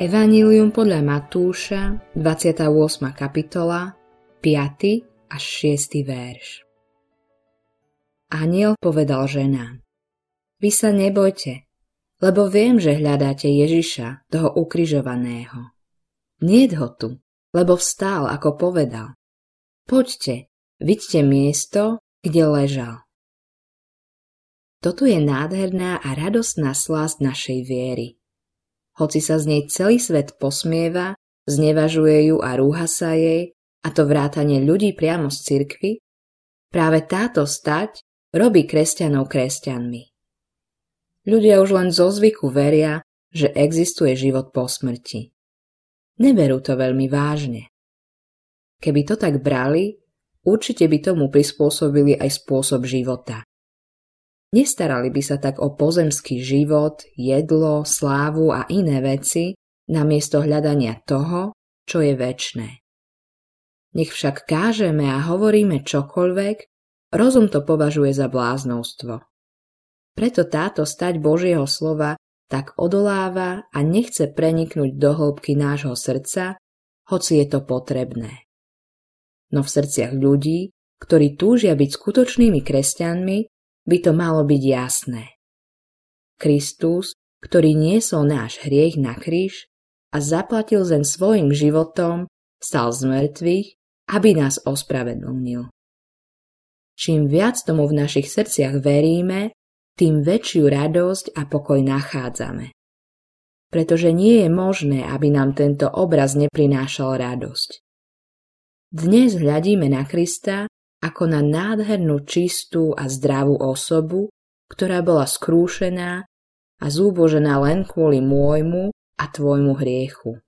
Evanílium podľa Matúša, 28. kapitola, 5. až 6. verš. Aniel povedal ženám, Vy sa nebojte, lebo viem, že hľadáte Ježiša, toho ukrižovaného. Niet ho tu, lebo vstál, ako povedal. Poďte, vidíte miesto, kde ležal. Toto je nádherná a radostná slásť našej viery. Hoci sa z nej celý svet posmieva, znevažuje ju a rúha sa jej, a to vrátanie ľudí priamo z cirkvy, práve táto stať robí kresťanov kresťanmi. Ľudia už len zo zvyku veria, že existuje život po smrti. Neberú to veľmi vážne. Keby to tak brali, určite by tomu prispôsobili aj spôsob života. Nestarali by sa tak o pozemský život, jedlo, slávu a iné veci, namiesto hľadania toho, čo je väčné. Nech však kážeme a hovoríme čokoľvek, rozum to považuje za bláznostvo. Preto táto stať Božieho slova tak odoláva a nechce preniknúť do hĺbky nášho srdca, hoci je to potrebné. No v srdciach ľudí, ktorí túžia byť skutočnými kresťanmi, by to malo byť jasné. Kristus, ktorý niesol náš hriech na kríž a zaplatil zem svojim životom, stal z mŕtvych, aby nás ospravedlnil. Čím viac tomu v našich srdciach veríme, tým väčšiu radosť a pokoj nachádzame. Pretože nie je možné, aby nám tento obraz neprinášal radosť. Dnes hľadíme na Krista ako na nádhernú čistú a zdravú osobu, ktorá bola skrúšená a zúbožená len kvôli môjmu a tvojmu hriechu.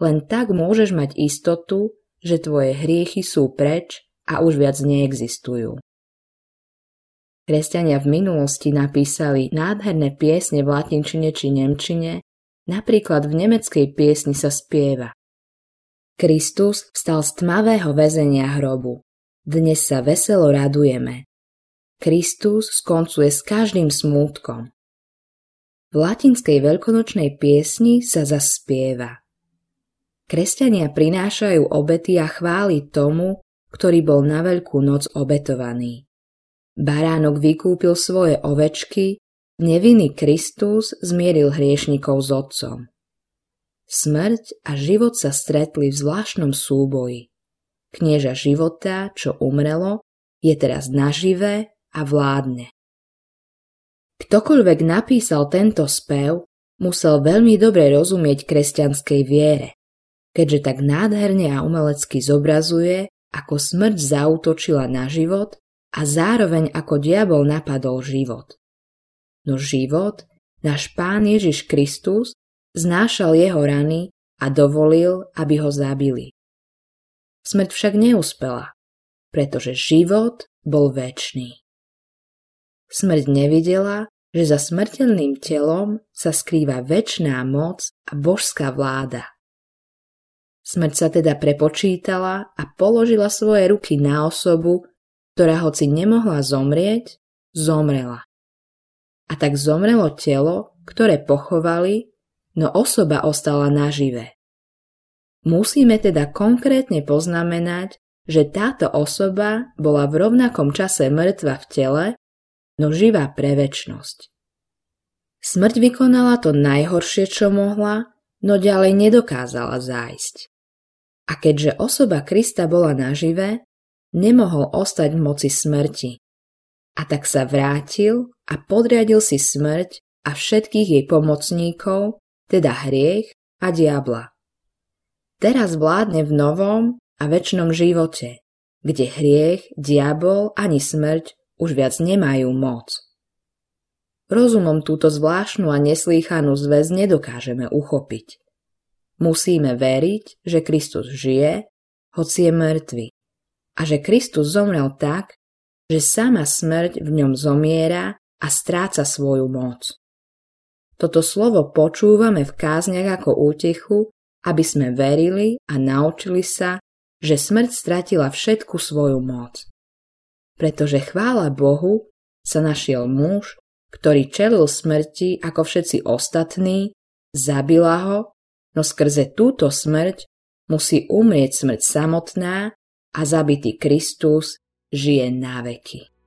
Len tak môžeš mať istotu, že tvoje hriechy sú preč a už viac neexistujú. Kresťania v minulosti napísali nádherné piesne v latinčine či nemčine, napríklad v nemeckej piesni sa spieva. Kristus vstal z tmavého väzenia hrobu. Dnes sa veselo radujeme. Kristus skoncuje s každým smútkom. V latinskej veľkonočnej piesni sa zaspieva. Kresťania prinášajú obety a chváli tomu, ktorý bol na veľkú noc obetovaný. Baránok vykúpil svoje ovečky, nevinný Kristus zmieril hriešnikov s otcom. Smrť a život sa stretli v zvláštnom súboji. Knieža života, čo umrelo, je teraz naživé a vládne. Ktokoľvek napísal tento spev, musel veľmi dobre rozumieť kresťanskej viere, keďže tak nádherne a umelecky zobrazuje, ako smrť zautočila na život a zároveň ako diabol napadol život. No život, náš Pán Ježiš Kristus, znášal jeho rany a dovolil, aby ho zabili. Smrť však neúspela, pretože život bol väčší. Smrť nevidela, že za smrteľným telom sa skrýva väčšiná moc a božská vláda. Smrť sa teda prepočítala a položila svoje ruky na osobu, ktorá hoci nemohla zomrieť, zomrela. A tak zomrelo telo, ktoré pochovali, no osoba ostala nažive. Musíme teda konkrétne poznamenať, že táto osoba bola v rovnakom čase mŕtva v tele, no živá pre väčnosť. Smrť vykonala to najhoršie, čo mohla, no ďalej nedokázala zájsť. A keďže osoba Krista bola nažive, nemohol ostať v moci smrti. A tak sa vrátil a podriadil si smrť a všetkých jej pomocníkov, teda hriech a diabla. Teraz vládne v novom a väčšnom živote, kde hriech, diabol ani smrť už viac nemajú moc. Rozumom túto zvláštnu a neslýchanú zväz nedokážeme uchopiť. Musíme veriť, že Kristus žije, hoci je mŕtvy, a že Kristus zomrel tak, že sama smrť v ňom zomiera a stráca svoju moc. Toto slovo počúvame v kázniach ako útechu aby sme verili a naučili sa, že smrť stratila všetku svoju moc. Pretože chvála Bohu sa našiel muž, ktorý čelil smrti ako všetci ostatní, zabila ho no skrze túto smrť musí umrieť smrť samotná a zabitý Kristus žije na veky.